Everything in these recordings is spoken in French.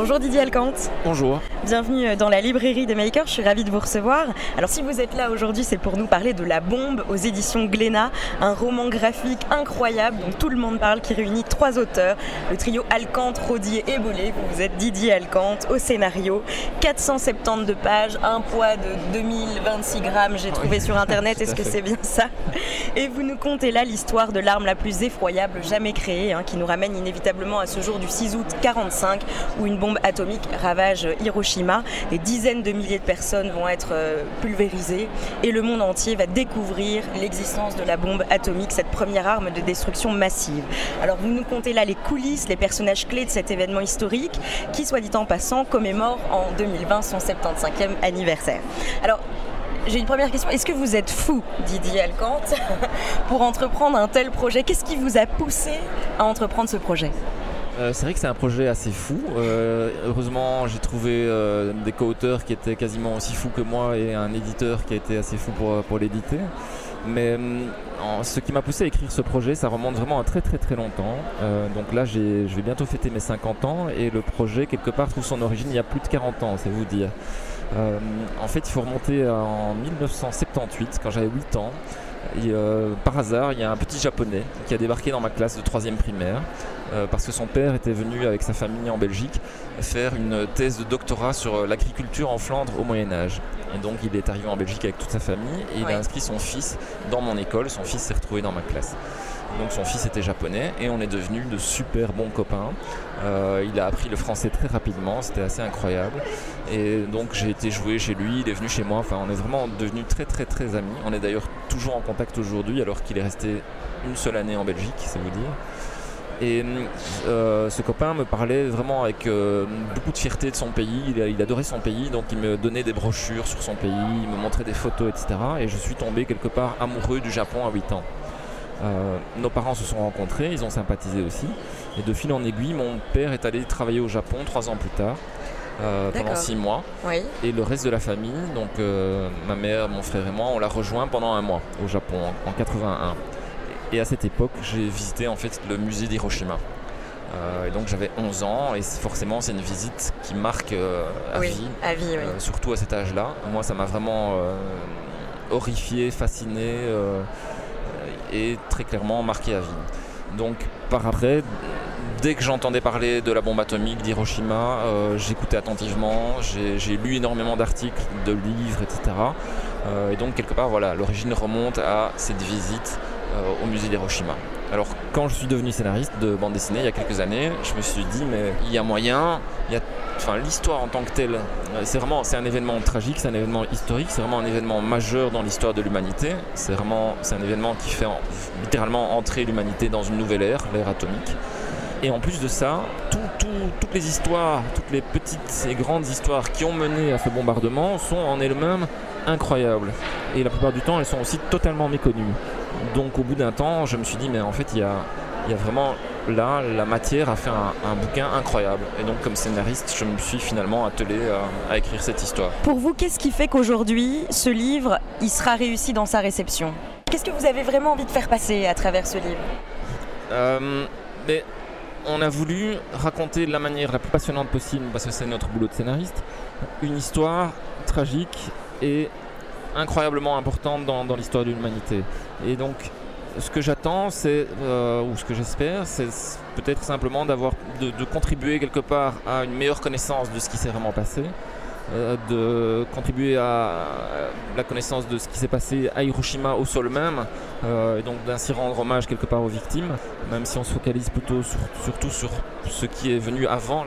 Bonjour Didier Alcante. Bonjour. Bienvenue dans la librairie des makers, je suis ravie de vous recevoir. Alors si vous êtes là aujourd'hui, c'est pour nous parler de La Bombe aux éditions Glénat, un roman graphique incroyable dont tout le monde parle, qui réunit trois auteurs, le trio Alcante, Rodier et Bollet. Vous êtes Didier Alcante au scénario, 472 pages, un poids de 2026 grammes, j'ai trouvé sur internet, est-ce que c'est bien ça? Et vous nous contez là l'histoire de l'arme la plus effroyable jamais créée, hein, qui nous ramène inévitablement à ce jour du 6 août 45, où une bombe atomique ravage Hiroshima. Des dizaines de milliers de personnes vont être euh, pulvérisées et le monde entier va découvrir l'existence de la bombe atomique, cette première arme de destruction massive. Alors vous nous contez là les coulisses, les personnages clés de cet événement historique qui, soit dit en passant, commémore en 2020 son 75e anniversaire. Alors j'ai une première question. Est-ce que vous êtes fou, Didier Alcante, pour entreprendre un tel projet? Qu'est-ce qui vous a poussé à entreprendre ce projet? Euh, c'est vrai que c'est un projet assez fou. Euh, heureusement, j'ai trouvé euh, des co-auteurs qui étaient quasiment aussi fous que moi et un éditeur qui a été assez fou pour, pour l'éditer. Mais ce qui m'a poussé à écrire ce projet, ça remonte vraiment à très très très longtemps. donc là, je vais bientôt fêter mes 50 ans et le projet, quelque part, trouve son origine il y a plus de 40 ans, c'est vous dire. en fait, il faut remonter en 1978, quand j'avais 8 ans. Et, par hasard, il y a un petit japonais qui a débarqué dans ma classe de 3 primaire euh, parce que son père était venu avec sa famille en Belgique faire une thèse de doctorat sur euh, l'agriculture en Flandre au Moyen Âge. Et donc il est arrivé en Belgique avec toute sa famille et il a inscrit son fils dans mon école. Son fils s'est retrouvé dans ma classe. Donc son fils était japonais et on est devenus de super bons copains. Euh, il a appris le français très rapidement, c'était assez incroyable. Et donc j'ai été jouer chez lui, il est venu chez moi. Enfin, on est vraiment devenus très très très amis. On est d'ailleurs toujours en contact aujourd'hui alors qu'il est resté une seule année en Belgique, c'est vous dire. Et euh, ce copain me parlait vraiment avec euh, beaucoup de fierté de son pays. Il, adorait son pays, donc il me donnait des brochures sur son pays, il me montrait des photos, etc. Et je suis tombé quelque part amoureux du Japon à 8 ans. Euh, nos parents se sont rencontrés, ils ont sympathisé aussi. Et de fil en aiguille, mon père est allé travailler au Japon trois ans plus tard. pendant six mois. Et le reste de la famille, donc ma mère, mon frère et moi, on l'a rejoint pendant un mois au Japon en, en 81. Et à cette époque, j'ai visité en fait le musée d'Hiroshima. Euh, et donc j'avais 11 ans et forcément c'est une visite qui marque euh, à, vie, euh, surtout à cet âge-là. Moi ça m'a vraiment horrifié, fasciné et très clairement marqué à vie. Donc par après, dès que j'entendais parler de la bombe atomique d'Hiroshima, j'écoutais attentivement, j'ai lu énormément d'articles, de livres, etc. et donc quelque part voilà, l'origine remonte à cette visite euh, au musée d'Hiroshima. Alors quand je suis devenu scénariste de bande dessinée il y a quelques années, je me suis dit mais il y a moyen, il y a, enfin l'histoire en tant que telle, euh, c'est vraiment un événement tragique, c'est un événement historique, c'est vraiment un événement majeur dans l'histoire de l'humanité. C'est vraiment c'est un événement qui fait littéralement entrer l'humanité dans une nouvelle ère, l'ère atomique. Et en plus de ça, toutes les histoires, toutes les petites et grandes histoires qui ont mené à ce bombardement sont en elles-mêmes incroyables. Et la plupart du temps, elles sont aussi totalement méconnues. Donc au bout d'un temps, je me suis dit, mais en fait, il y a, vraiment là la matière à faire un, bouquin incroyable. Et donc comme scénariste, je me suis finalement attelé à, écrire cette histoire. Pour vous, qu'est-ce qui fait qu'aujourd'hui, ce livre, il sera réussi dans sa réception? Qu'est-ce que vous avez vraiment envie de faire passer à travers ce livre? Euh, mais on a voulu raconter de la manière la plus passionnante possible, parce que c'est notre boulot de scénariste, une histoire tragique et incroyablement importante dans, l'histoire de l'humanité. Et donc, ce que j'attends, c'est, euh, ou ce que j'espère, c'est peut-être simplement d'avoir, de, contribuer quelque part à une meilleure connaissance de ce qui s'est vraiment passé, de contribuer à la connaissance de ce qui s'est passé à Hiroshima au sol même, euh, et donc d'ainsi rendre hommage quelque part aux victimes, même si on se focalise plutôt surtout sur ce qui est venu avant.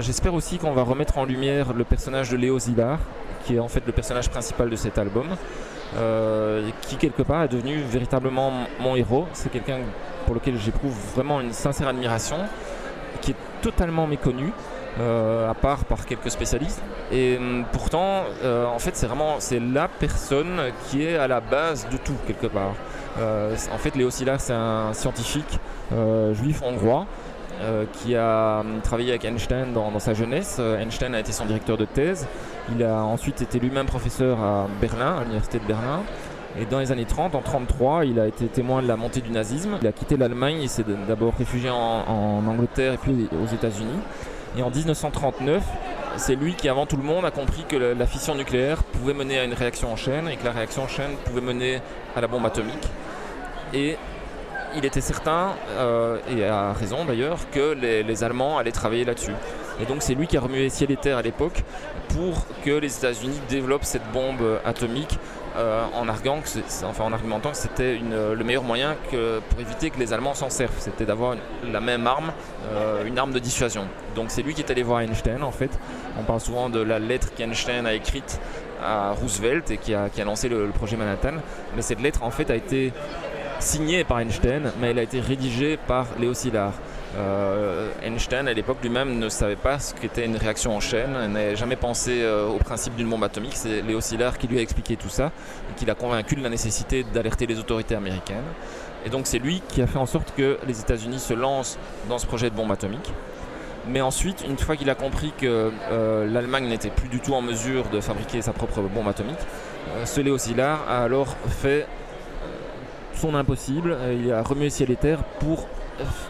J'espère aussi qu'on va remettre en lumière le personnage de Léo Zibar, qui est en fait le personnage principal de cet album, euh, qui quelque part est devenu véritablement mon héros. C'est quelqu'un pour lequel j'éprouve vraiment une sincère admiration, qui est totalement méconnu à part par quelques spécialistes. Et hum, pourtant, en fait, c'est vraiment c'est la personne qui est à la base de tout quelque part. en fait, Léo Szilard, c'est un scientifique juif hongrois euh, qui a hum, travaillé avec Einstein dans, sa jeunesse. Euh, Einstein a été son directeur de thèse. Il a ensuite été lui-même professeur à Berlin, à l'université de Berlin. Et dans les années 30, en 33, il a été témoin de la montée du nazisme. Il a quitté l'Allemagne, il s'est d'abord réfugié en, Angleterre et puis aux États-Unis. Et en 1939, c'est lui qui, avant tout le monde, a compris que la, fission nucléaire pouvait mener à une réaction en chaîne et que la réaction en chaîne pouvait mener à la bombe atomique. Et il était certain, euh, et a raison d'ailleurs, que les, Allemands allaient travailler là-dessus. Et donc c'est lui qui a remué ciel et terre à l'époque pour que les États-Unis développent cette bombe atomique euh, en, argumentant que c'était le meilleur moyen pour éviter que les Allemands s'en servent. C'était d'avoir la même arme, euh, une arme de dissuasion. Donc c'est lui qui est allé voir Einstein en fait. On parle souvent de la lettre qu'Einstein a écrite à Roosevelt et qui a, lancé le, projet Manhattan. Mais cette lettre en fait a été signé par Einstein, mais elle a été rédigée par Léo Szilard. Euh, Einstein, à l'époque, lui-même ne savait pas ce qu'était une réaction en chaîne, n'avait jamais pensé euh, au principe d'une bombe atomique. C'est Léo Szilard qui lui a expliqué tout ça et qui l'a convaincu de la nécessité d'alerter les autorités américaines. Et donc c'est lui qui a fait en sorte que les États-Unis se lancent dans ce projet de bombe atomique. Mais ensuite, une fois qu'il a compris que euh, l'Allemagne n'était plus du tout en mesure de fabriquer sa propre bombe atomique, ce Léo Szilard a alors fait son impossible. Il a remué ciel et terre pour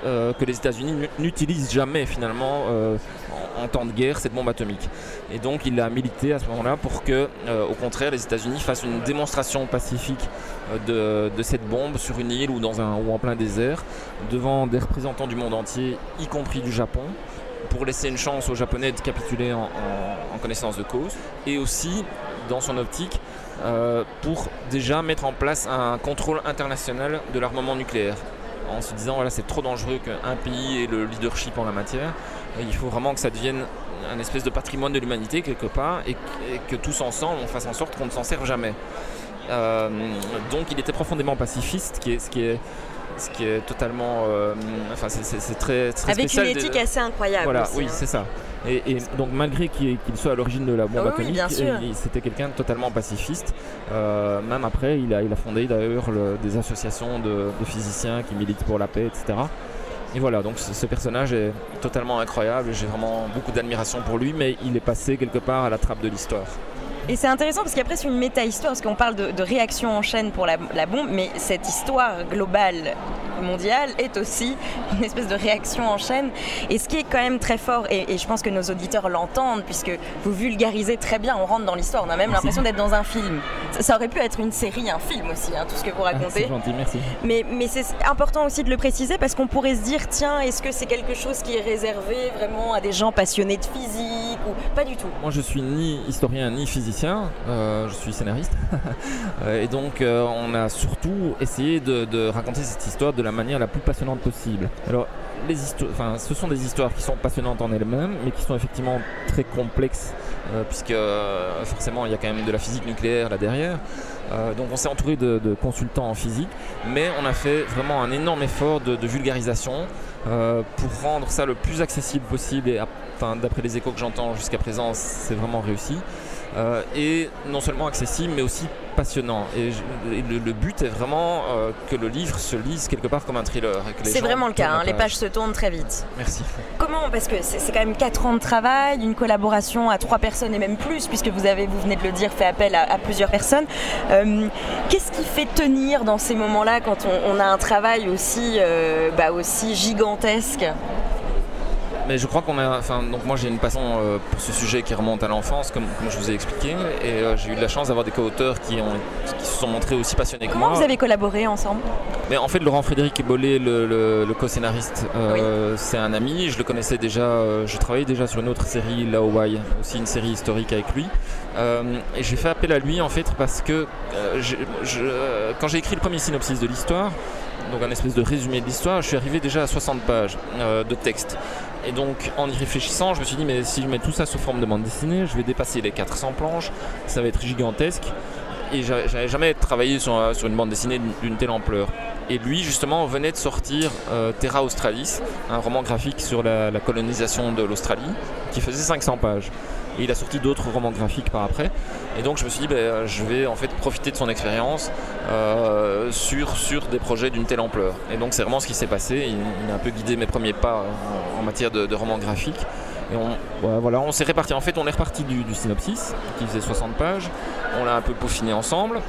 euh, que les États-Unis n'utilisent jamais finalement euh, en, temps de guerre cette bombe atomique. Et donc il a milité à ce moment-là pour que, au contraire, les États-Unis fassent une démonstration pacifique de, cette bombe sur une île ou, dans un, en plein désert devant des représentants du monde entier, y compris du Japon pour laisser une chance aux Japonais de capituler en, connaissance de cause, et aussi, dans son optique, euh, pour déjà mettre en place un contrôle international de l'armement nucléaire. En se disant, voilà, c'est trop dangereux qu'un pays ait le leadership en la matière. il faut vraiment que ça devienne un espèce de patrimoine de l'humanité quelque part et, que tous ensemble on fasse en sorte qu'on ne s'en serve jamais. Euh, donc il était profondément pacifiste, qui est, ce qui est ce qui est totalement. Euh, enfin, c'est très, très, Avec une éthique assez incroyable. Voilà, oui, hein. c'est ça. Et, donc, malgré qu'il soit à l'origine de la bombe ah atomique, c'était quelqu'un de totalement pacifiste. Euh, même après, il a, il a fondé d'ailleurs des associations de, physiciens qui militent pour la paix, etc. Et voilà, donc ce, personnage est totalement incroyable. J'ai vraiment beaucoup d'admiration pour lui, mais il est passé quelque part à la trappe de l'histoire. Et c'est intéressant parce qu'après c'est une méta-histoire, parce qu'on parle de, réaction en chaîne pour la, bombe, mais cette histoire globale mondiale est aussi une espèce de réaction en chaîne. Et ce qui est quand même très fort, et, je pense que nos auditeurs l'entendent, puisque vous vulgarisez très bien, on rentre dans l'histoire, on a même l'impression d'être dans un film. Ça, aurait pu être une série, un film aussi, hein, tout ce que vous racontez. C'est gentil, merci. Mais, mais c'est important aussi de le préciser parce qu'on pourrait se dire, tiens, est-ce que c'est quelque chose qui est réservé vraiment à des gens passionnés de physique ou pas du tout? Moi je suis ni historien ni physicien euh, je suis scénariste. Euh, et donc euh, on a surtout essayé de, raconter cette histoire de la manière la plus passionnante possible. Alors les enfin, ce sont des histoires qui sont passionnantes en elles-mêmes, mais qui sont effectivement très complexes, puisque forcément il y a quand même de la physique nucléaire là derrière. donc on s'est entouré de, consultants en physique, mais on a fait vraiment un énorme effort de, vulgarisation pour rendre ça le plus accessible possible. Et d'après les échos que j'entends jusqu'à présent, c'est vraiment réussi. Euh, et non seulement accessible mais aussi passionnant. Et, le, but est vraiment euh, que le livre se lise quelque part comme un thriller. C'est vraiment le cas, hein, les pages se tournent très vite. Merci. Comment Parce que c'est quand même 4 ans de travail, une collaboration à 3 personnes et même plus, puisque vous avez, vous venez de le dire, fait appel à, plusieurs personnes. Euh, qu'est-ce qui fait tenir dans ces moments-là quand on, a un travail aussi, bah, aussi gigantesque? Mais je crois qu'on a. Enfin, donc moi j'ai une passion euh, pour ce sujet qui remonte à l'enfance, comme, je vous ai expliqué, et euh, j'ai eu de la chance d'avoir des co-auteurs qui, ont, qui se sont montrés aussi passionnés que moi. Comment vous avez collaboré ensemble? Mais en fait, Laurent Frédéric Ebolé, le, le, co-scénariste, euh, c'est un ami. Je le connaissais déjà. je travaillais déjà sur une autre série, La Hawaii, aussi une série historique avec lui. Et j'ai fait appel à lui en fait parce que quand j'ai écrit le premier synopsis de l'histoire, donc un espèce de résumé de l'histoire, je suis arrivé déjà à 60 pages de texte. Et donc en y réfléchissant, je me suis dit, mais si je mets tout ça sous forme de bande dessinée, je vais dépasser les 400 planches, ça va être gigantesque. Et j'avais jamais travaillé sur, sur une bande dessinée d'une telle ampleur. Et lui, justement, venait de sortir Terra Australis, un roman graphique sur la, colonisation de l'Australie, qui faisait 500 pages. Et il a sorti d'autres romans graphiques par après. Et donc je me suis dit, ben, je vais en fait profiter de son expérience euh, sur, des projets d'une telle ampleur. Et donc c'est vraiment ce qui s'est passé. Il, a un peu guidé mes premiers pas en, matière de, romans graphiques. Et on, voilà, on s'est réparti. En fait, on est reparti du, synopsis qui faisait 60 pages. On l'a un peu peaufiné ensemble.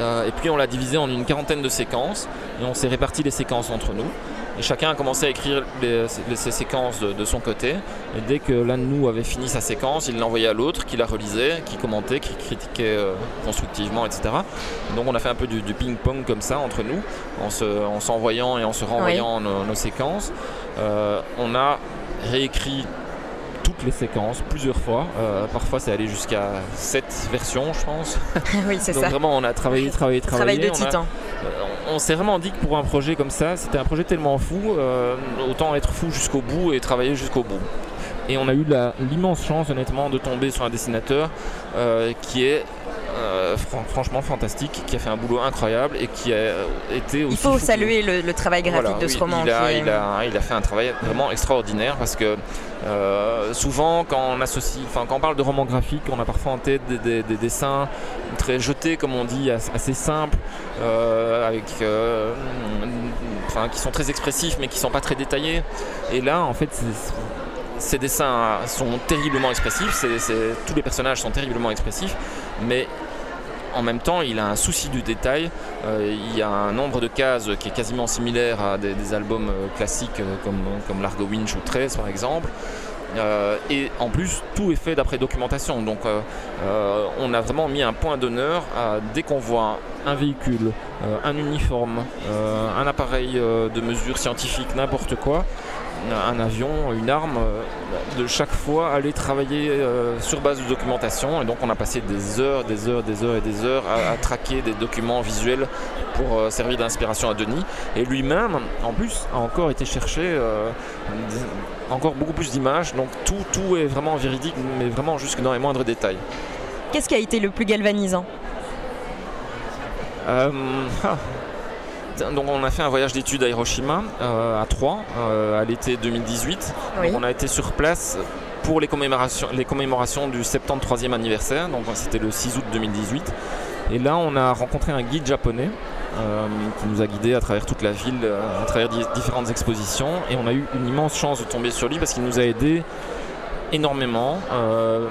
Euh, et puis on l'a divisé en une quarantaine de séquences. Et on s'est réparti les séquences entre nous. Et chacun a commencé à écrire ses séquences de, son côté. Et dès que l'un de nous avait fini sa séquence, il l'envoyait à l'autre, qui la relisait, qui commentait, qui critiquait euh, constructivement, etc. donc on a fait un peu du, ping-pong comme ça entre nous, en s'envoyant et en se renvoyant nos, séquences. Euh, on a réécrit toutes les séquences plusieurs fois. Euh, parfois, c'est allé jusqu'à 7 versions, je pense. oui, c'est ça. Donc vraiment, on a travaillé, travaillé, travaillé. Travail de titan on s'est vraiment dit que pour un projet comme ça, c'était un projet tellement fou, euh, autant être fou jusqu'au bout et travailler jusqu'au bout. Et on a eu l'immense chance, honnêtement, de tomber sur un dessinateur euh, qui est euh, franchement fantastique, qui a fait un boulot incroyable et qui a été aussi. Il faut saluer le, travail graphique de ce roman. Il a, il, a, fait un travail vraiment extraordinaire parce que euh, souvent, quand on associe, enfin, quand on parle de roman graphique, on a parfois en tête des, dessins très jetés, comme on dit, assez simples, euh, avec, enfin, qui sont très expressifs mais qui sont pas très détaillés. Et là, en fait, ces dessins sont terriblement expressifs, tous les personnages sont terriblement expressifs, mais en même temps, il a un souci du détail. Euh, il y a un nombre de cases qui est quasiment similaire à des, albums euh, classiques euh, comme, comme Largo Winch ou 13 par exemple. et en plus, tout est fait d'après documentation. Donc, on a vraiment mis un point d'honneur à dès qu'on voit un véhicule, un uniforme, un appareil de mesure scientifique, n'importe quoi, un avion, une arme, euh, de chaque fois aller travailler euh, sur base de documentation. Et donc on a passé des heures, des heures, des heures et des heures à, traquer des documents visuels pour euh, servir d'inspiration à Denis. Et lui-même, en plus, a encore été chercher encore beaucoup plus d'images. Donc tout, tout est vraiment véridique, mais vraiment jusque dans les moindres détails. Qu'est-ce qui a été le plus galvanisant? Ah, donc on a fait un voyage d'études à Hiroshima, euh, à Troyes, euh, à l'été 2018. on a été sur place pour les commémorations, les commémorations du 73e anniversaire, donc c'était le 6 août 2018. Et là, on a rencontré un guide japonais euh, qui nous a guidés à travers toute la ville, à travers différentes expositions. Et on a eu une immense chance de tomber sur lui parce qu'il nous a aidés énormément, euh,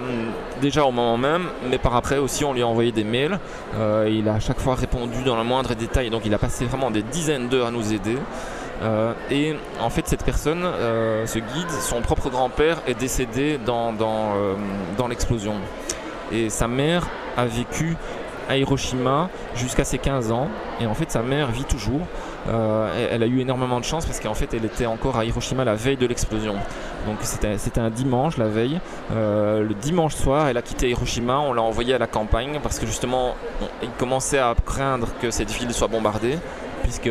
déjà au moment même, mais par après aussi on lui a envoyé des mails. Euh, il a à chaque fois répondu dans le moindre détail, donc il a passé vraiment des dizaines d'heures à nous aider. Euh, et en fait, cette personne, ce guide, son propre grand-père est décédé dans, dans, dans l'explosion. Et sa mère a vécu Hiroshima jusqu'à ses 15 ans. Et en fait, sa mère vit toujours. Euh, elle a eu énormément de chance parce qu'en fait, elle était encore à Hiroshima la veille de l'explosion. Donc c'était un dimanche, la veille. Euh, le dimanche soir, elle a quitté Hiroshima. On l'a envoyée à la campagne parce que justement, il commençait à craindre que cette ville soit bombardée, puisque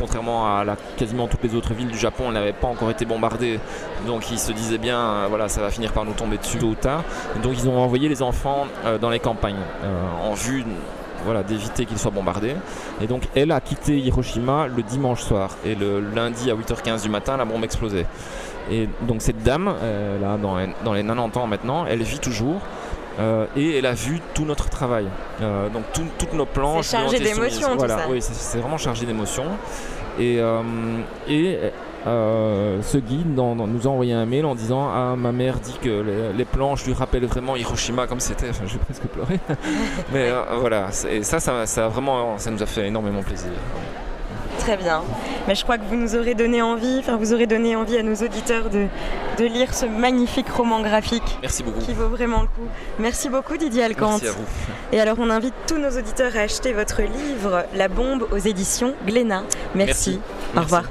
contrairement à quasiment toutes les autres villes du Japon, elle n'avait pas encore été bombardée. Donc ils se disaient bien, euh, voilà, ça va finir par nous tomber dessus tôt ou tard. Donc ils ont envoyé les enfants euh, dans les campagnes euh, en vue voilà, d'éviter qu'ils soient bombardés. Et donc elle a quitté Hiroshima le dimanche soir. Et le lundi à 8h15 du matin, la bombe explosait. Et donc cette dame, là, dans, dans, les 90 ans maintenant, elle vit toujours. Et elle a vu tout notre travail. donc toutes nos planches. C'est chargé d'émotions. Voilà, oui, c'est vraiment chargé d'émotions. Et, euh, et euh, ce guide nous a envoyé un mail en disant Ah, ma mère dit que les, planches lui rappellent vraiment Hiroshima comme c'était. Enfin, j'ai presque pleuré. Mais euh, voilà, et ça, ça, ça, vraiment, ça nous a fait énormément plaisir. Très bien. Mais je crois que vous nous aurez donné envie, enfin vous aurez donné envie à nos auditeurs de, de lire ce magnifique roman graphique. Merci beaucoup. Qui vaut vraiment le coup. Merci beaucoup Didier Alcante. Merci à vous. Et alors on invite tous nos auditeurs à acheter votre livre La bombe aux éditions Glénat. Merci. Au revoir.